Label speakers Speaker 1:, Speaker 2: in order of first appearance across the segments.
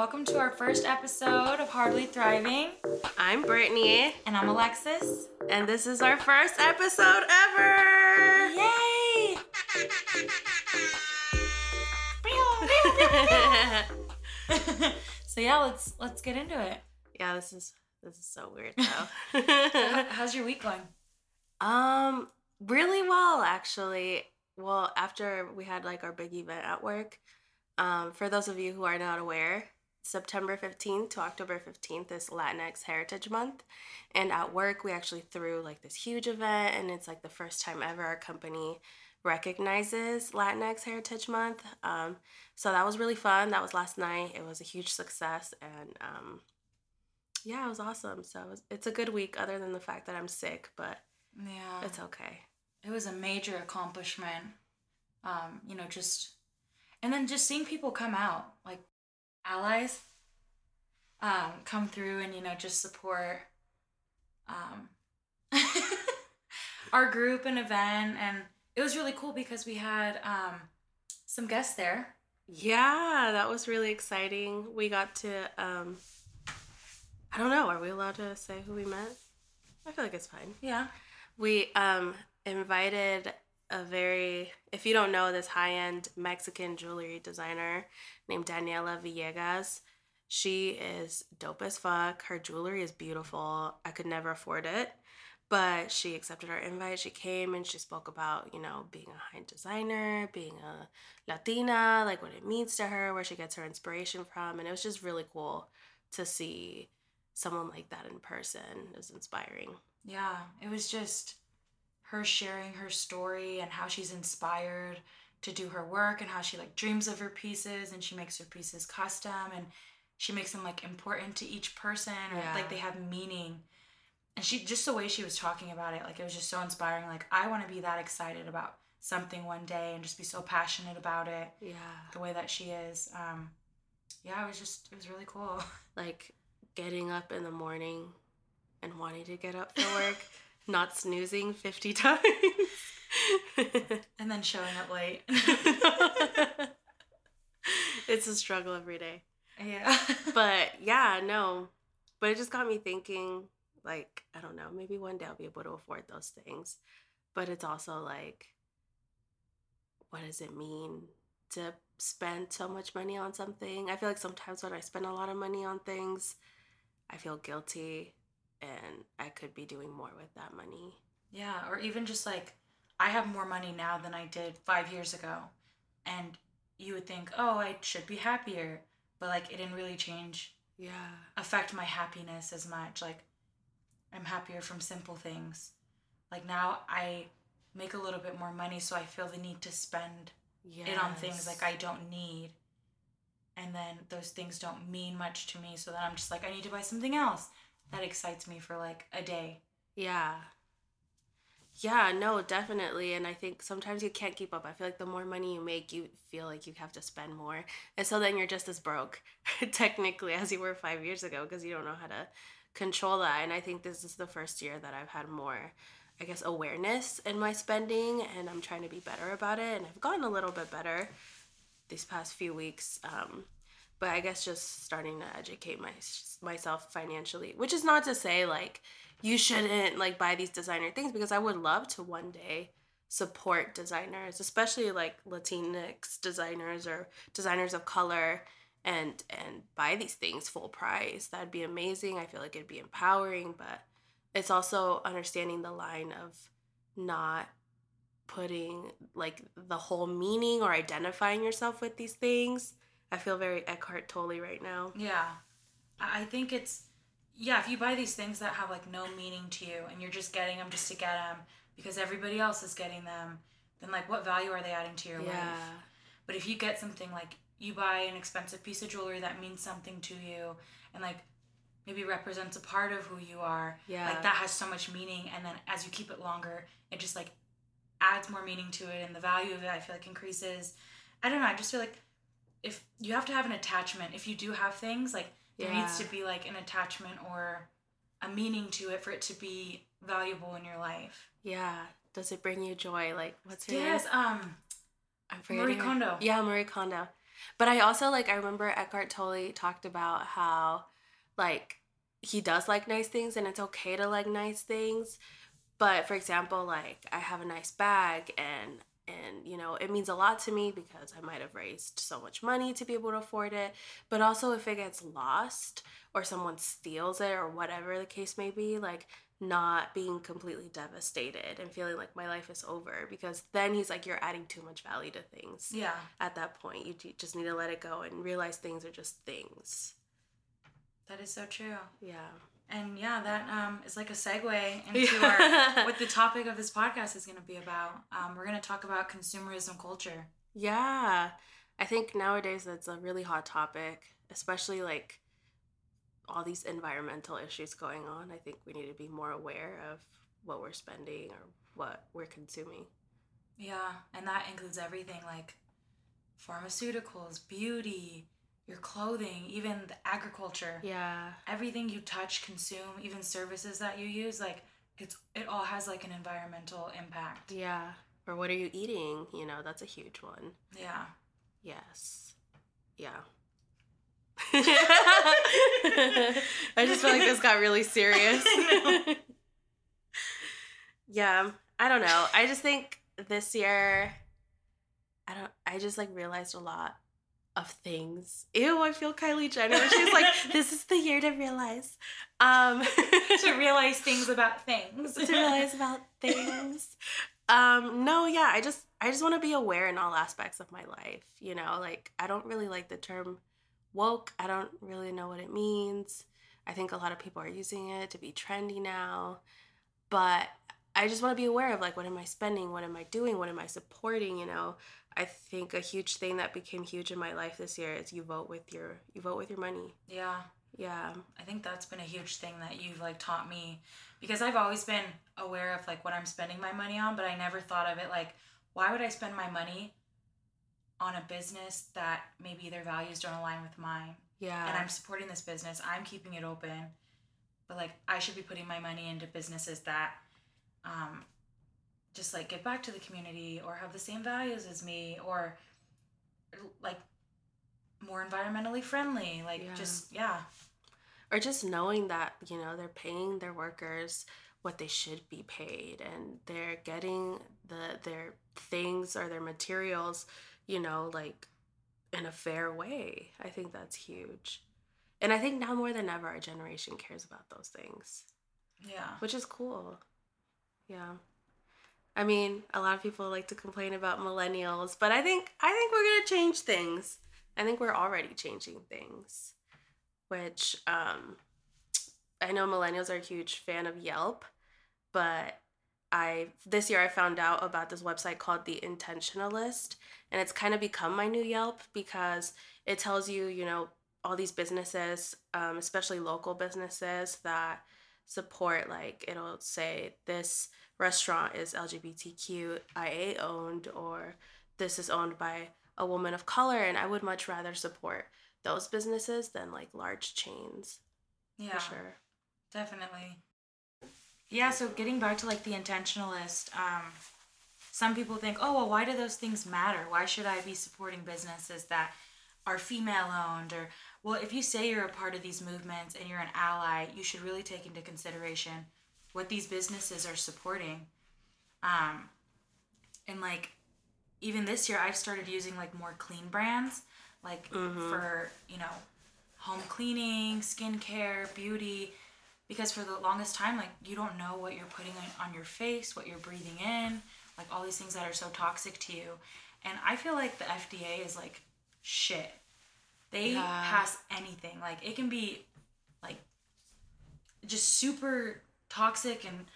Speaker 1: welcome to our first episode of Hardly Thriving.
Speaker 2: I'm Brittany,
Speaker 1: And I'm Alexis.
Speaker 2: and this is our first episode ever.
Speaker 1: Yay! so yeah, let's let's get into it.
Speaker 2: yeah, this is this is so weird though.
Speaker 1: How- How's your week going?
Speaker 2: um, really well actually. Well, after we had like our big event at work, um, for those of you who are not aware, September 15th to October 15th is Latinx Heritage Month. And at work, we actually threw like this huge event, and it's like the first time ever our company recognizes Latinx Heritage Month. Um, so that was really fun. That was last night. It was a huge success, and um, yeah, it was awesome. So it was, it's a good week, other than the fact that I'm sick, but
Speaker 1: Yeah.
Speaker 2: it's okay.
Speaker 1: it was a major accomplishment. Um, you know, just and then just seeing people come out, like allies, um, come through and you know just support um, our group and event, and it was really cool because we had um, some guests there.
Speaker 2: Yeah, that was really exciting. We got to um I don't know, are we allowed to say who we met? I feel like it's fine.
Speaker 1: Yeah.
Speaker 2: We um invited a very if you don't know this high-end Mexican jewelry designer named Daniela Villegas. She is dope as fuck. Her jewelry is beautiful. I could never afford it. But she accepted our invite. She came and she spoke about, you know, being a high end designer, being a Latina, like what it means to her, where she gets her inspiration from. And it was just really cool to see someone like that in person. It was inspiring.
Speaker 1: Yeah, it was just her sharing her story and how she's inspired to do her work and how she like dreams of her pieces and she makes her pieces custom and she makes them like important to each person or
Speaker 2: Yeah.
Speaker 1: like they have meaning. And she just the way she was talking about it, like it was just so inspiring. Like I want to be that excited about something one day and just be so passionate about it
Speaker 2: Yeah.
Speaker 1: the way that she is. Um yeah, it was just it was really cool.
Speaker 2: Like getting up in the morning and wanting to get up for work, not snoozing 50 times.
Speaker 1: and then showing up late.
Speaker 2: it's a struggle every day.
Speaker 1: yeah.
Speaker 2: But yeah, no. But it just got me thinking like, I don't know, maybe one day I'll be able to afford those things. But it's also like, what does it mean to spend so much money on something? I feel like sometimes when I spend a lot of money on things, I feel guilty and I could be doing more with that money.
Speaker 1: Yeah, or even just like I have more money now than I did five years ago. And you would think, oh, I should be happier. But like it didn't really change,
Speaker 2: Yeah.
Speaker 1: affect my happiness as much. Like I'm happier from simple things. Like now I make a little bit more money, so I feel the need to spend it on things like I don't need. And then those things don't mean much to me. So then I'm just like, I need to buy something else that excites me for like a day.
Speaker 2: Yeah. Yeah, no, definitely. And I think sometimes you can't keep up. I feel like the more money you make, you feel like you have to spend more. And so then you're just as broke, technically, as you were five years ago because you don't know how to control that. And I think this is the first year that I've had more, I guess, awareness in my spending. And I'm trying to be better about it. And I've gotten a little bit better these past few weeks. Um, but I guess just starting to educate my, myself financially, which is not to say like you shouldn't like buy these designer things because I would love to one day support designers, especially like Latinx designers or designers of color and and buy these things full price. That'd be amazing. I feel like it'd be empowering, but it's also understanding the line of not putting like the whole meaning or identifying yourself with these things. I feel very Eckhart Tolle right now.
Speaker 1: Yeah. I think it's, yeah, if you buy these things that have like no meaning to you and you're just getting them just to get them because everybody else is getting them, then like what value are they adding to your
Speaker 2: Yeah.
Speaker 1: life? But if you get something like you buy an expensive piece of jewelry that means something to you and like maybe represents a part of who you are,
Speaker 2: Yeah.
Speaker 1: like that has so much meaning. And then as you keep it longer, it just like adds more meaning to it and the value of it, I feel like increases. I don't know. I just feel like if you have to have an attachment, if you do have things, like there needs to be like an attachment or a meaning to it for it to be valuable in your life.
Speaker 2: Yeah. Does it bring you joy? Like, what's her
Speaker 1: Yes,
Speaker 2: name?
Speaker 1: um,
Speaker 2: I'm
Speaker 1: Marie
Speaker 2: her-
Speaker 1: Kondo.
Speaker 2: Yeah, Marie Kondo. But I also like I remember Eckhart Tolle talked about how like he does like nice things and it's okay to like nice things. But for example, like I have a nice bag and and you know it means a lot to me because i might have raised so much money to be able to afford it. But also if it gets lost or someone steals it or whatever the case may be like not being completely devastated and feeling like my life is over because then he's like you're adding too much value to things.
Speaker 1: Yeah.
Speaker 2: At that point you just need to let it go and realize things are just things.
Speaker 1: That is so true.
Speaker 2: Yeah
Speaker 1: and yeah, that um, is like a segue into our what the topic of this podcast is going to be about. Um, we're going to talk about consumerism culture.
Speaker 2: Yeah, I think nowadays that's a really hot topic, especially like all these environmental issues going on. I think we need to be more aware of what we're spending or what we're consuming.
Speaker 1: Yeah, and that includes everything like pharmaceuticals, beauty, your clothing, even the agriculture.
Speaker 2: Yeah.
Speaker 1: Everything you touch, consume, even services that you use, like it's it all has like an environmental impact.
Speaker 2: Yeah. Or what are you eating? You know, that's a huge one.
Speaker 1: Yeah.
Speaker 2: Yes. Yeah. I just feel like this got really serious. yeah, I don't know. I just think this year I don't I just like realized a lot of things. Ew, I feel Kylie Jenner. She's like, this is the year to realize. Um
Speaker 1: to realize things about things.
Speaker 2: to realize about things. Um, no, yeah, I just I just want to be aware in all aspects of my life. You know, like I don't really like the term woke. I don't really know what it means. I think a lot of people are using it to be trendy now. But I just want to be aware of like what am I spending? What am I doing? What am I supporting? You know, I think a huge thing that became huge in my life this year is you vote with your you vote with your money.
Speaker 1: Yeah.
Speaker 2: Yeah.
Speaker 1: I think that's been a huge thing that you've like taught me because I've always been aware of like what I'm spending my money on, but I never thought of it like why would I spend my money on a business that maybe their values don't align with mine?
Speaker 2: Yeah.
Speaker 1: And I'm supporting this business. I'm keeping it open. But like I should be putting my money into businesses that um just like give back to the community or have the same values as me or like more environmentally friendly like yeah. just yeah.
Speaker 2: Or just knowing that you know they're paying their workers what they should be paid and they're getting the their things or their materials you know like in a fair way. I think that's huge. And i think now more than ever our generation cares about those things.
Speaker 1: Yeah.
Speaker 2: Which is cool. Yeah I mean, a lot of people like to complain about millennials, but I think I think we're gonna change things. I think we're already changing things, which um, I know millennials are a huge fan of Yelp, but I this year I found out about this website called The Intentionalist, and it's kind of become my new Yelp because it tells you, you know, all these businesses, um, especially local businesses that support. Like it'll say this restaurant is LGBTQIA owned or this is owned by a woman of color and I would much rather support those businesses than like large chains.
Speaker 1: Yeah. For sure. Definitely. Yeah, so getting back to like the intentionalist, um, some people think, oh, well, why do those things matter? Why should I be supporting businesses that are female owned? Or, well, if you say you're a part of these movements and you're an ally, you should really take into consideration what these businesses are supporting. Um, and like even this year, I've started using like more clean brands, like mm-hmm. for you know, home cleaning, skincare, beauty, because for the longest time, like you don't know what you're putting on your face, what you're breathing in, like all these things that are so toxic to you. And I feel like the FDA is like shit. They yeah. pass anything. Like it can be like just super toxic and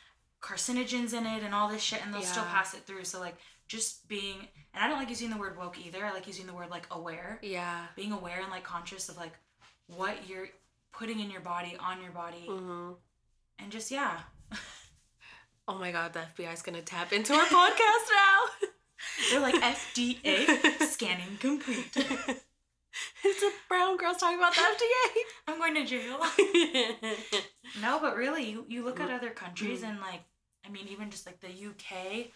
Speaker 1: carcinogens in it and all this shit and they'll yeah. still pass it through so like just being and i don't like using the word woke either i like using the word like aware
Speaker 2: yeah
Speaker 1: being aware and like conscious of like what you're putting in your body on your body mm-hmm. and just yeah
Speaker 2: oh my god the fbi is gonna tap into our podcast now
Speaker 1: they're like fda scanning complete
Speaker 2: it's a brown girls talking about the FDA.
Speaker 1: I'm going to jail. no, but really, you, you look at other countries mm. and like, I mean, even just like the UK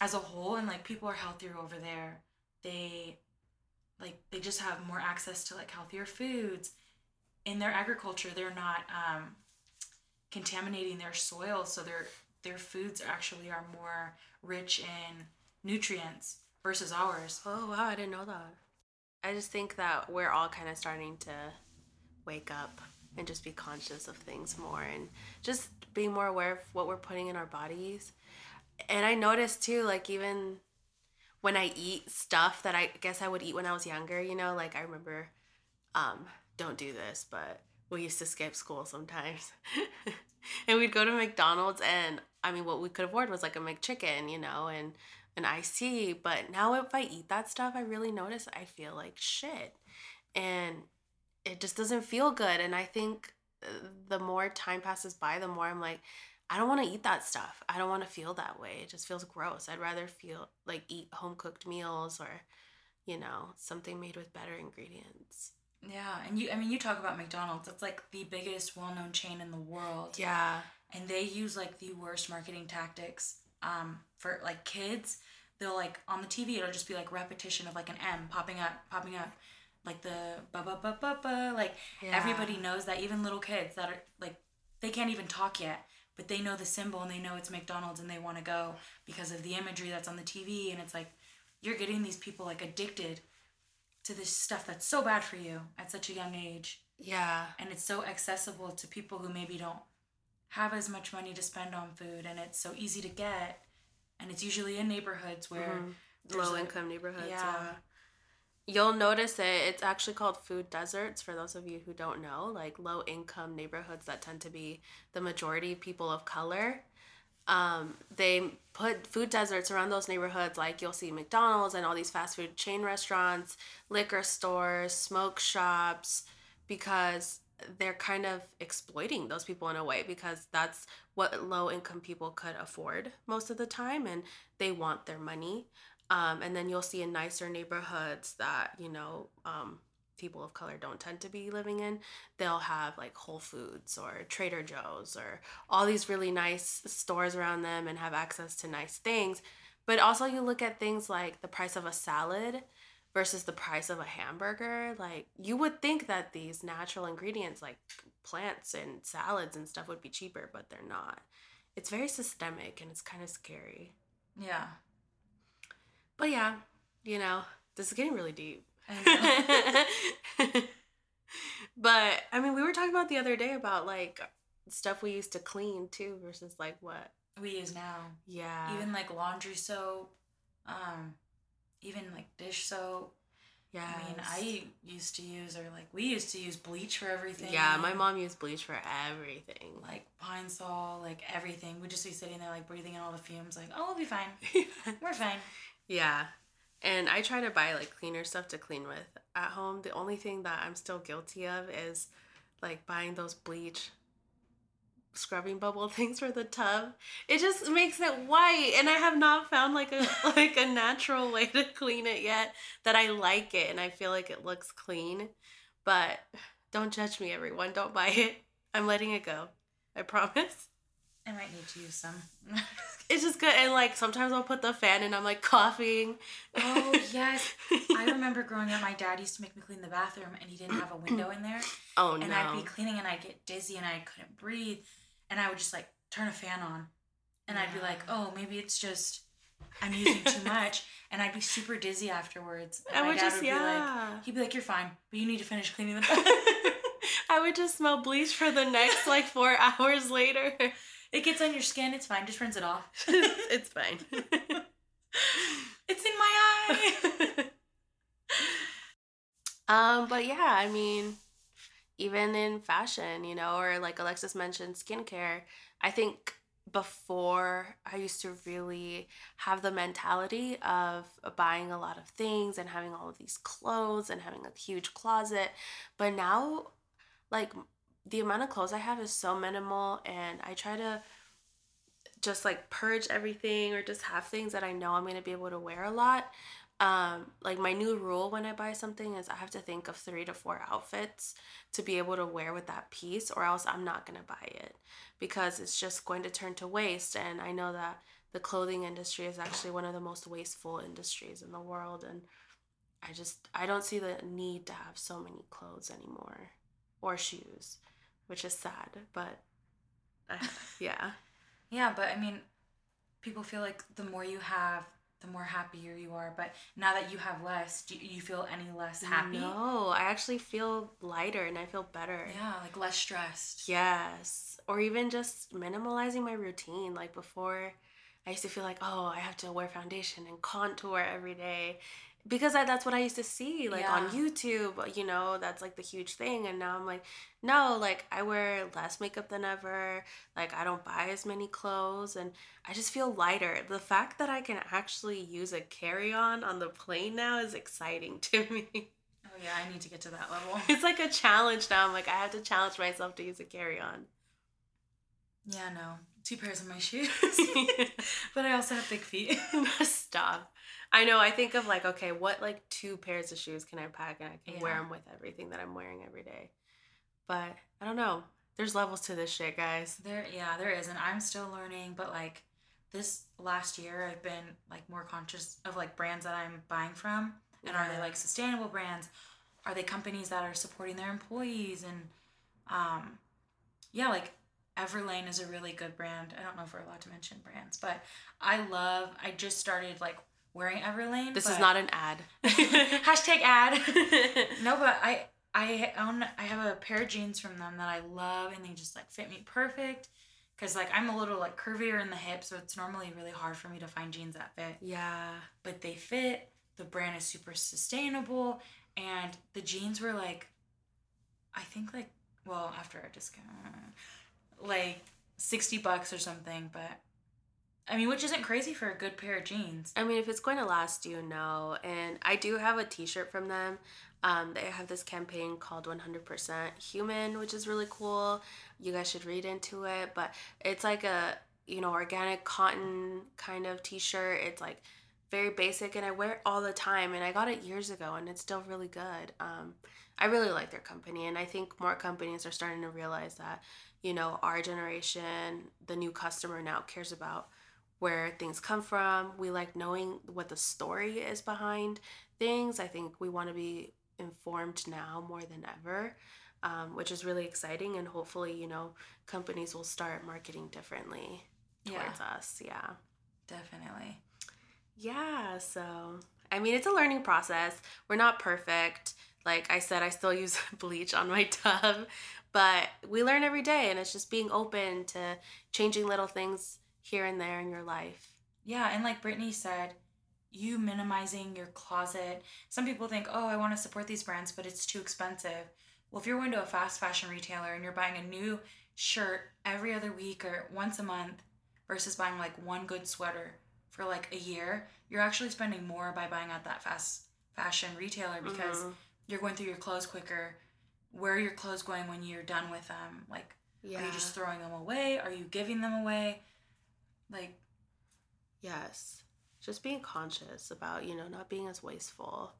Speaker 1: as a whole, and like people are healthier over there. They like they just have more access to like healthier foods in their agriculture they're not um, contaminating their soil so their their foods actually are more rich in nutrients versus ours
Speaker 2: oh wow i didn't know that i just think that we're all kind of starting to wake up and just be conscious of things more and just be more aware of what we're putting in our bodies and i noticed too like even when I eat stuff that I guess I would eat when I was younger, you know, like I remember um don't do this, but we used to skip school sometimes. and we'd go to McDonald's and I mean what we could afford was like a McChicken, you know, and an ICEE, but now if I eat that stuff, I really notice I feel like shit. And it just doesn't feel good and I think uh, the more time passes by, the more I'm like I don't want to eat that stuff. I don't want to feel that way. It just feels gross. I'd rather feel like eat home cooked meals or, you know, something made with better ingredients.
Speaker 1: Yeah, and you I mean you talk about McDonald's. It's like the biggest well-known chain in the world.
Speaker 2: Yeah.
Speaker 1: And they use like the worst marketing tactics um for like kids. They'll like on the TV it'll just be like repetition of like an M popping up, popping up like the ba ba ba ba ba like yeah. everybody knows that even little kids that are like they can't even talk yet but they know the symbol and they know it's McDonald's and they want to go because of the imagery that's on the TV and it's like you're getting these people like addicted to this stuff that's so bad for you at such a young age.
Speaker 2: Yeah.
Speaker 1: And it's so accessible to people who maybe don't have as much money to spend on food and it's so easy to get and it's usually in neighborhoods where
Speaker 2: mm-hmm. low income neighborhoods. Yeah. yeah you'll notice it. It's actually called food deserts for those of you who don't know, like low income neighborhoods that tend to be the majority people of color. Um, they put food deserts around those neighborhoods, like you'll see McDonald's and all these fast food chain restaurants, liquor stores, smoke shops, because they're kind of exploiting those people in a way because that's what low income people could afford most of the time and they want their money um, and then you'll see in nicer neighborhoods that, you know, um, people of color don't tend to be living in, they'll have like Whole Foods or Trader Joe's or all these really nice stores around them and have access to nice things. But also, you look at things like the price of a salad versus the price of a hamburger. Like, you would think that these natural ingredients, like plants and salads and stuff, would be cheaper, but they're not. It's very systemic and it's kind of scary.
Speaker 1: Yeah.
Speaker 2: But yeah, you know, this is getting really deep. but I mean, we were talking about the other day about like stuff we used to clean too versus like what
Speaker 1: we use now.
Speaker 2: Yeah.
Speaker 1: Even like laundry soap, um, even like dish soap. Yeah. I mean, I used to use, or like we used to use bleach for everything.
Speaker 2: Yeah, my mom used bleach for everything.
Speaker 1: Like pine sol, like everything. We'd just be sitting there, like breathing in all the fumes, like, oh, we'll be fine. We're fine.
Speaker 2: Yeah. And I try to buy like cleaner stuff to clean with at home. The only thing that I'm still guilty of is like buying those bleach scrubbing bubble things for the tub. It just makes it white and I have not found like a like a natural way to clean it yet that I like it and I feel like it looks clean. But don't judge me everyone. Don't buy it. I'm letting it go. I promise.
Speaker 1: I might need to use some.
Speaker 2: it's just good. And like sometimes I'll put the fan and I'm like coughing.
Speaker 1: Oh yes. I remember growing up my dad used to make me clean the bathroom and he didn't have a window in there.
Speaker 2: Oh
Speaker 1: and
Speaker 2: no.
Speaker 1: And I'd be cleaning and I'd get dizzy and I couldn't breathe. And I would just like turn a fan on. And yeah. I'd be like, oh, maybe it's just I'm using too much. And I'd be super dizzy afterwards. And
Speaker 2: I would just, would yeah.
Speaker 1: Like, he'd be like, you're fine, but you need to finish cleaning the
Speaker 2: I would just smell bleach for the next like four hours later.
Speaker 1: It gets on your skin. It's fine. Just rinse it off.
Speaker 2: it's fine.
Speaker 1: it's in my eye.
Speaker 2: um, but yeah, I mean, even in fashion, you know, or like Alexis mentioned, skincare. I think before I used to really have the mentality of buying a lot of things and having all of these clothes and having a huge closet. But now, like, the amount of clothes I have is so minimal and I try to just like purge everything or just have things that I know I'm going to be able to wear a lot. Um, like my new rule when I buy something is I have to think of three to four outfits to be able to wear with that piece, or else I'm not gonna buy it because it's just going to turn to waste. And I know that the clothing industry is actually one of the most wasteful industries in the world, and I just I don't see the need to have so many clothes anymore or shoes, which is sad, but I, yeah.
Speaker 1: Yeah, but I mean, people feel like the more you have, the more happier you are. But now that you have less, do you feel any less happy?
Speaker 2: No, I actually feel lighter and I feel better.
Speaker 1: Yeah, like less stressed.
Speaker 2: Yes. Or even just minimalizing my routine. Like before, I used to feel like, oh, I have to wear foundation and contour every day because I, that's what I used to see like yeah. on YouTube, you know, that's like the huge thing. And now I'm like, no, like I wear less makeup than ever. Like I don't buy as many clothes and I just feel lighter. The fact that I can actually use a carry on on the plane now is exciting to me.
Speaker 1: Oh, yeah, I need to get to that level.
Speaker 2: It's like a challenge now. I'm like, I have to challenge myself to use a carry on.
Speaker 1: Yeah, no. Two pairs of my shoes. but I also have big feet.
Speaker 2: Stop. I know. I think of like, okay, what like two pairs of shoes can I pack and I can yeah. wear them with everything that I'm wearing every day. But I don't know. There's levels to this shit, guys.
Speaker 1: There, yeah, there is, and I'm still learning. But like this last year, I've been like more conscious of like brands that I'm buying from, and yeah. are they like sustainable brands? Are they companies that are supporting their employees? And um, yeah, like Everlane is a really good brand. I don't know if we're allowed to mention brands, but I love. I just started like wearing Everlane.
Speaker 2: This is not an ad.
Speaker 1: hashtag ad. no, but I I own I have a pair of jeans from them that I love and they just like fit me perfect. Cause like I'm a little like curvier in the hip, so it's normally really hard for me to find jeans that fit.
Speaker 2: Yeah.
Speaker 1: But they fit. The brand is super sustainable, and the jeans were like, I think like well after a discount, like sixty bucks or something. But I mean, which isn't crazy for a good pair of jeans.
Speaker 2: I mean, if it's going to last you, know. And I do have a T-shirt from them. Um, they have this campaign called 100% Human, which is really cool. You guys should read into it. But it's like a you know organic cotton kind of T-shirt. It's like very basic, and I wear it all the time. And I got it years ago, and it's still really good. Um, I really like their company, and I think more companies are starting to realize that you know our generation, the new customer now cares about where things come from. We like knowing what the story is behind things. I think we want to be informed now more than ever, um, which is really exciting. And hopefully, you know, companies will start marketing differently towards yeah. us. Yeah.
Speaker 1: Definitely.
Speaker 2: Yeah. So, I mean, it's a learning process. We're not perfect. Like I said, I still use bleach on my tub, but we learn every day. And it's just being open to changing little things here and there in your life.
Speaker 1: Yeah, and like Brittany said, you minimizing your closet. Some people think, oh, I want to support these brands, but it's too expensive. Well, if you're going to a fast fashion retailer and you're buying a new shirt every other week or once a month versus buying like one good sweater for like a year, you're actually spending more by buying at that fast fashion retailer because mm-hmm. you're going through your clothes quicker. Where are your clothes going when you're done with them? Like, yeah. are you just throwing them away? Are you giving them away? Like,
Speaker 2: yes, just being conscious about, you know, not being as wasteful.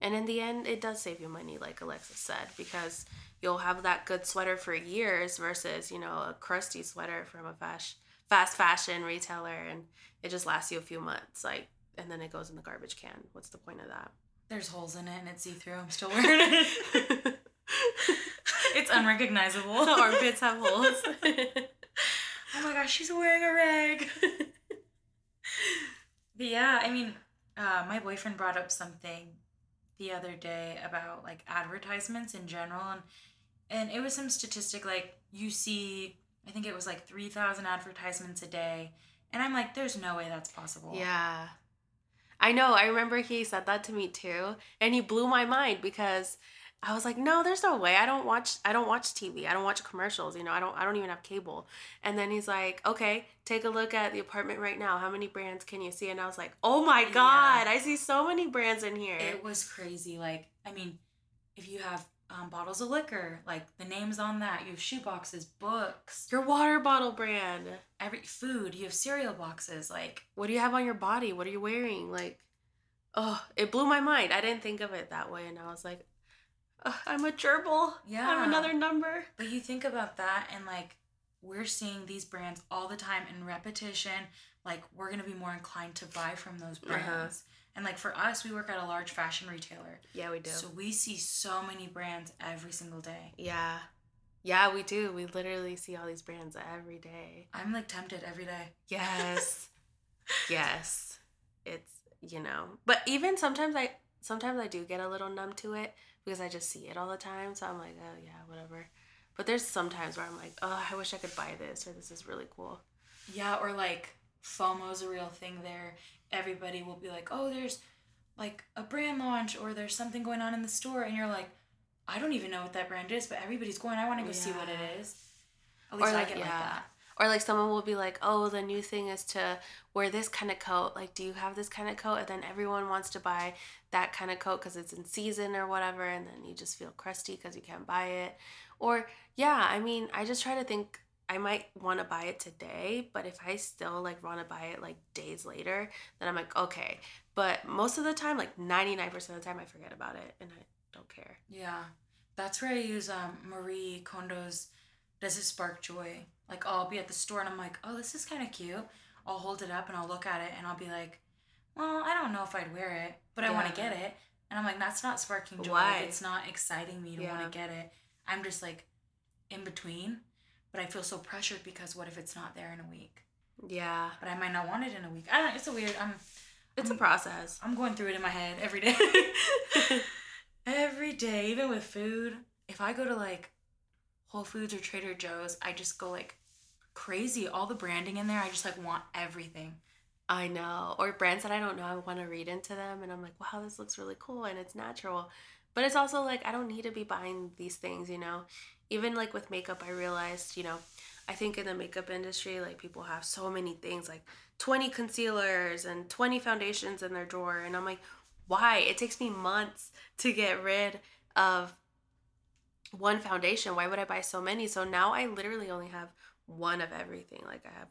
Speaker 2: And in the end, it does save you money, like Alexis said, because you'll have that good sweater for years versus, you know, a crusty sweater from a fast, fast fashion retailer and it just lasts you a few months. Like, and then it goes in the garbage can. What's the point of that?
Speaker 1: There's holes in it and it's see through. I'm still wearing it. it's unrecognizable.
Speaker 2: The armpits have holes
Speaker 1: oh my gosh, she's wearing a rag. but yeah, I mean, uh, my boyfriend brought up something the other day about like advertisements in general and and it was some statistic like you see I think it was like 3,000 advertisements a day and I'm like there's no way that's possible.
Speaker 2: Yeah. I know. I remember he said that to me too and he blew my mind because I was like, no, there's no way. I don't watch I don't watch TV. I don't watch commercials, you know. I don't I don't even have cable. And then he's like, "Okay, take a look at the apartment right now. How many brands can you see?" And I was like, "Oh my god, yeah. I see so many brands in here."
Speaker 1: It was crazy. Like, I mean, if you have um, bottles of liquor, like the names on that. You have shoe boxes, books.
Speaker 2: Your water bottle brand.
Speaker 1: Every food. You have cereal boxes. Like,
Speaker 2: what do you have on your body? What are you wearing? Like, oh, it blew my mind. I didn't think of it that way, and I was like, I'm a gerbil. Yeah. I'm another number.
Speaker 1: But you think about that and like we're seeing these brands all the time in repetition. Like we're gonna be more inclined to buy from those uh-huh. brands. Uh-huh. And like for us, we work at a large fashion retailer.
Speaker 2: Yeah, we do.
Speaker 1: So we see so many brands every single day.
Speaker 2: yeah. Yeah, we do. We literally see all these brands every day.
Speaker 1: I'm like tempted every day.
Speaker 2: Yes. yes. It's, you know, but even sometimes I sometimes I do get a little numb to it because I just see it all the time. So I'm like, oh yeah, whatever. But there's sometimes where I'm like, oh, I wish I could buy this or this is really cool.
Speaker 1: Yeah, or like FOMO's a real thing there. Everybody will be like, oh, there's like a brand launch or there's something going on in the store. And you're like, I don't even know what that brand is, but everybody's going. I want to go see what it is. Yeah. At least I
Speaker 2: like,
Speaker 1: get like that.
Speaker 2: Or like someone will be like, "Oh, the new thing is to wear this kind of coat. Like, do you have this kind of coat?" And then everyone wants to buy that kind of coat because it's in season or whatever, and then you just feel crusty because you can't buy it. Or yeah, I mean, I just try to think I might want to buy it today, but if I still like want to buy it like days later, then I'm like, okay. But most of the time, like 99% of the time, I forget about it and I don't care.
Speaker 1: Yeah, that's where I use um, Marie Kondo's "Does It Spark Joy?" Like I'll be at the store and I'm like, oh, this is kind of cute. I'll hold it up and I'll look at it and I'll be like, well, I don't know if I'd wear it, but I want to get it. And I'm like, that's not sparking joy.
Speaker 2: Why?
Speaker 1: It's not exciting me to
Speaker 2: Yeah.
Speaker 1: want to get it. I'm just like in between, but I feel so pressured because what if it's not there in a week?
Speaker 2: Yeah,
Speaker 1: But I might not want it in a week. I don't. know. It's a weird. I'm
Speaker 2: it's a process.
Speaker 1: I'm going through it in my head every day. every day, even with food. If I go to like Whole Foods or Trader Joe's, I just go like crazy. All the branding in there, I just like want everything.
Speaker 2: I know. Or brands that I don't know, I want to read into them and I'm like, wow, this looks really cool and it's natural. But it's also like, I don't need to be buying these things, you know? Even like with makeup, I realized, you know, I think in the makeup industry, like people have so many things, like 20 concealers and 20 foundations in their drawer. And I'm like, why? It takes me months to get rid of one foundation. Why would I buy so many? So now I literally only have one of everything. Like I have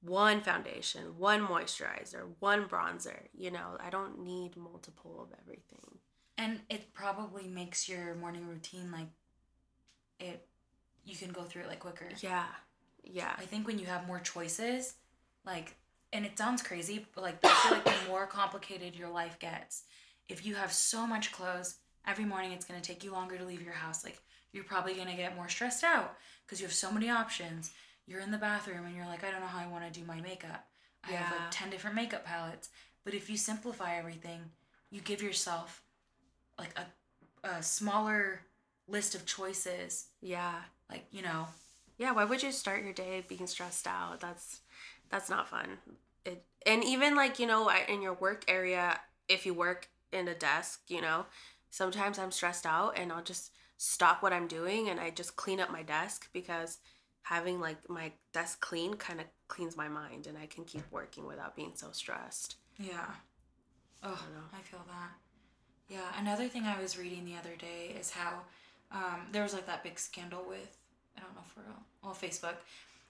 Speaker 2: one foundation, one moisturizer, one bronzer. You know, I don't need multiple of everything.
Speaker 1: And it probably makes your morning routine like it you can go through it like quicker.
Speaker 2: Yeah. Yeah.
Speaker 1: I think when you have more choices, like, and it sounds crazy, but like, I feel like the more complicated your life gets, if you have so much clothes, every morning it's gonna take you longer to leave your house. Like, you're probably gonna get more stressed out because you have so many options. You're in the bathroom and you're like, I don't know how I wanna do my makeup. I have like 10 different makeup palettes. But if you simplify everything, you give yourself like a, a smaller list of choices.
Speaker 2: Yeah.
Speaker 1: Like, you know,
Speaker 2: Yeah, why would you start your day being stressed out? That's that's not fun. It and even like, you know, in your work area, if you work in a desk, you know, sometimes I'm stressed out and I'll just stop what I'm doing and I just clean up my desk because having like my desk clean kind of cleans my mind and I can keep working without being so stressed.
Speaker 1: Yeah. Oh,
Speaker 2: know.
Speaker 1: I feel that. Yeah. Another thing I was reading the other day is how um, there was like that big scandal with I don't know for real, well Facebook,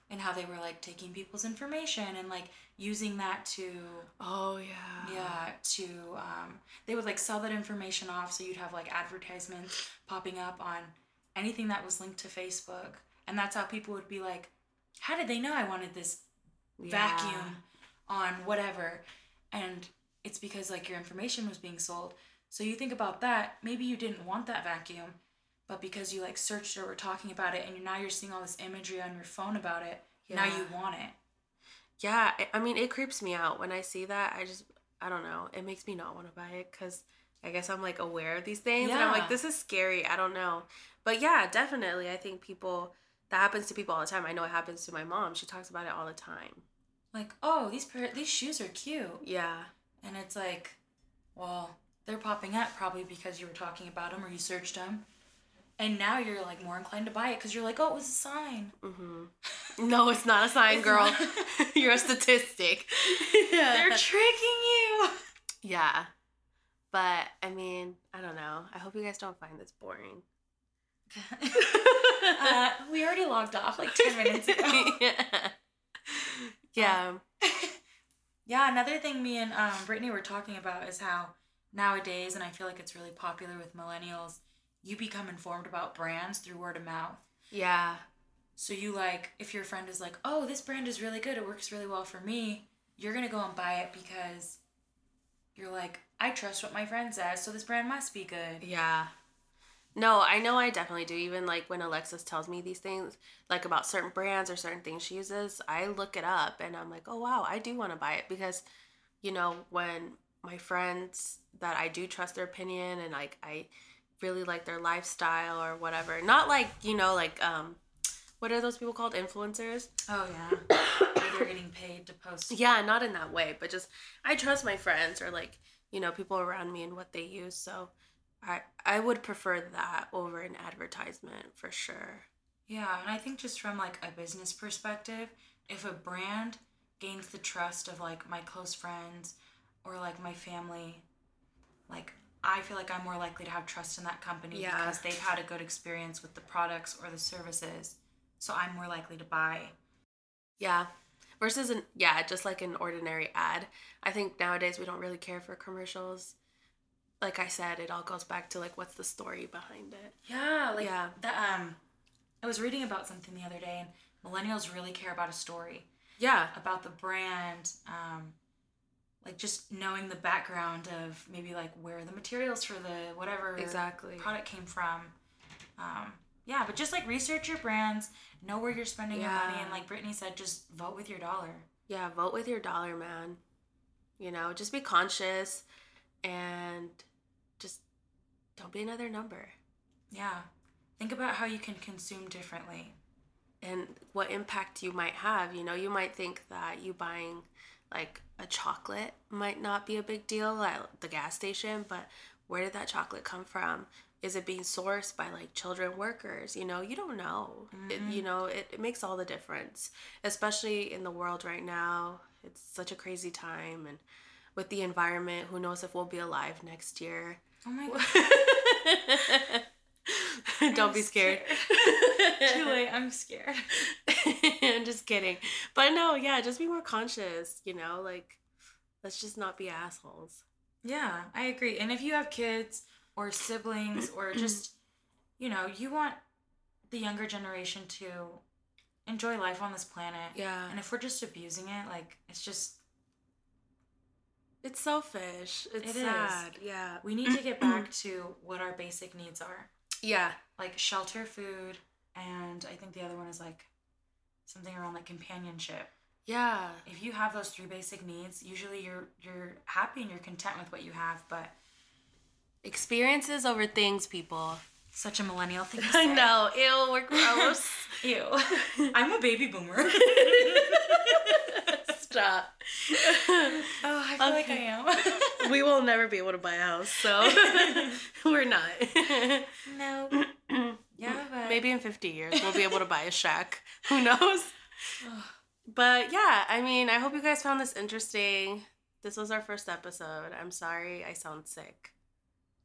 Speaker 1: and how they were like taking people's information and like using that to
Speaker 2: Oh yeah.
Speaker 1: yeah to um, they would like sell that information off so you'd have like advertisements popping up on anything that was linked to Facebook, and that's how people would be like, how did they know I wanted this vacuum on whatever? And it's because like your information was being sold. So you think about that maybe you didn't want that vacuum but because you like searched or were talking about it and now you're seeing all this imagery on your phone about it now you want it
Speaker 2: Yeah, I- mean, it creeps me out when I see that. I just, I don't know. It makes me not want to buy it because I guess I'm like aware of these things. And I'm like, this is scary. I don't know. But yeah, definitely. I think people, that happens to people all the time. I know it happens to my mom. She talks about it all the time.
Speaker 1: like oh these pair these shoes are cute
Speaker 2: Yeah.
Speaker 1: and it's like well they're popping up probably because you were talking about them or you searched them and now you're like more inclined to buy it because you're like oh it was a sign
Speaker 2: hmm No, it's not a sign, girl. You're a statistic.
Speaker 1: they're tricking you
Speaker 2: yeah. But I mean, I don't know. I hope you guys don't find this boring.
Speaker 1: uh, we already logged off like 10 minutes ago.
Speaker 2: yeah. Yeah.
Speaker 1: yeah, another thing me and um, Brittany were talking about is how nowadays, and I feel like it's really popular with millennials, you become informed about brands through word of mouth.
Speaker 2: Yeah.
Speaker 1: So you like, if your friend is like, oh, this brand is really good, it works really well for me, you're gonna go and buy it because you're like, I trust what my friend says, so this brand must be good.
Speaker 2: Yeah. No, I know I definitely do. Even like when Alexis tells me these things, like about certain brands or certain things she uses, I look it up and I'm like, oh wow, I do want to buy it because, you know, when my friends that I do trust their opinion and like I really like their lifestyle or whatever, not like you know like um, what are those people called influencers?
Speaker 1: Oh yeah, they're getting paid to post.
Speaker 2: Yeah, not in that way, but just I trust my friends or like you know people around me and what they use, so I I would prefer that over an advertisement for sure.
Speaker 1: Yeah, and I think just from like a business perspective, if a brand gains the trust of like my close friends or like my family, like I feel like I'm more likely to have trust in that company
Speaker 2: Yeah.
Speaker 1: because they've had a good experience with the products or the services. So I'm more likely to buy.
Speaker 2: Yeah. Versus an yeah, just like an ordinary ad. I think nowadays we don't really care for commercials. Like I said, it all goes back to like what's the story behind it.
Speaker 1: Yeah, like
Speaker 2: Yeah.
Speaker 1: that um I was reading about something the other day and millennials really care about a story.
Speaker 2: Yeah.
Speaker 1: about the brand um like just knowing the background of maybe like where the materials for the whatever
Speaker 2: Exactly.
Speaker 1: product came from um yeah but just like research your brands know where you're spending your money and like brittany said just vote with your dollar
Speaker 2: Yeah, vote with your dollar, man. You know, just be conscious and just don't be another number.
Speaker 1: yeah think about how you can consume differently
Speaker 2: and what impact you might have. You know, you might think that you buying like a chocolate might not be a big deal at the gas station, but where did that chocolate come from? Is it being sourced by like children workers? You know, you don't know. It, you mm-hmm. know, it, it makes all the difference, especially in the world right now. It's such a crazy time. And with the environment, who knows if we'll be alive next year?
Speaker 1: oh my god
Speaker 2: don't be scared.
Speaker 1: too late i'm scared
Speaker 2: I'm just kidding. But no, yeah, just be more conscious, you know, like let's just not be assholes.
Speaker 1: Yeah, I agree. And if you have kids or siblings or just, you know, you want the younger generation to enjoy life on this planet.
Speaker 2: Yeah.
Speaker 1: And if we're just abusing it, like, it's just,
Speaker 2: It's selfish. It's
Speaker 1: It is.
Speaker 2: sad. Yeah.
Speaker 1: we need to get back to what our basic needs are
Speaker 2: Yeah.
Speaker 1: like shelter, food, and I think the other one is like something around like companionship.
Speaker 2: Yeah.
Speaker 1: If you have those three basic needs, usually you're you're happy and you're content with what you have, but
Speaker 2: Experiences over things, people.
Speaker 1: such a millennial thing
Speaker 2: I know. Ew, we're gross.
Speaker 1: Ew. I'm a baby boomer.
Speaker 2: Stop.
Speaker 1: Oh, I feel like I am.
Speaker 2: we will never be able to buy a house, so we're not.
Speaker 1: no. Yeah, but
Speaker 2: Maybe in 50 years we'll be able to buy a shack. Who knows? But yeah, I mean, I hope you guys found this interesting. This was our first episode. I'm sorry I sound sick.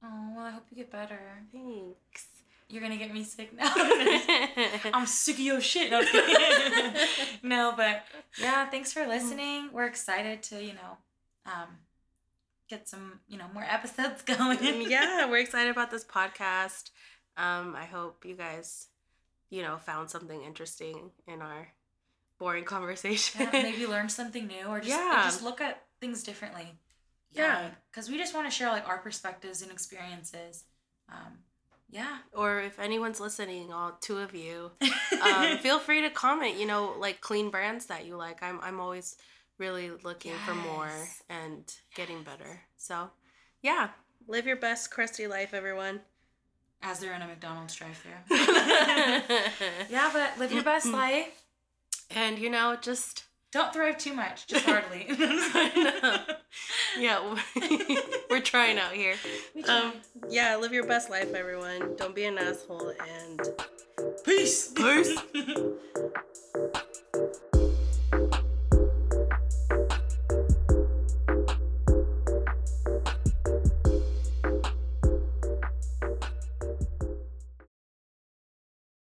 Speaker 1: Oh well, I hope you get better.
Speaker 2: Thanks.
Speaker 1: You're gonna get me sick now. I'm sick of your shit. No, no, but yeah, thanks for listening. We're excited to you know, um, get some you know more episodes going.
Speaker 2: yeah, we're excited about this podcast. Um, I hope you guys, you know, found something interesting in our boring conversation.
Speaker 1: Yeah, maybe learn something new or just
Speaker 2: Yeah.
Speaker 1: just look at things differently.
Speaker 2: Yeah.
Speaker 1: because we just want to share like our perspectives and experiences. Um, yeah.
Speaker 2: or if anyone's listening, all two of you, um, feel free to comment. You know, like clean brands that you like. I'm I'm always really looking for more
Speaker 1: Yes.
Speaker 2: and getting better. So, yeah, live your best crusty life, everyone.
Speaker 1: As they're in a McDonald's drive-through. yeah, but live your best life.
Speaker 2: and you know, just
Speaker 1: Don't thrive too much, just hardly.
Speaker 2: yeah, we're trying out here.
Speaker 1: We
Speaker 2: Um, yeah, live your best life, everyone. Don't be an asshole and
Speaker 1: Peace.
Speaker 2: Peace.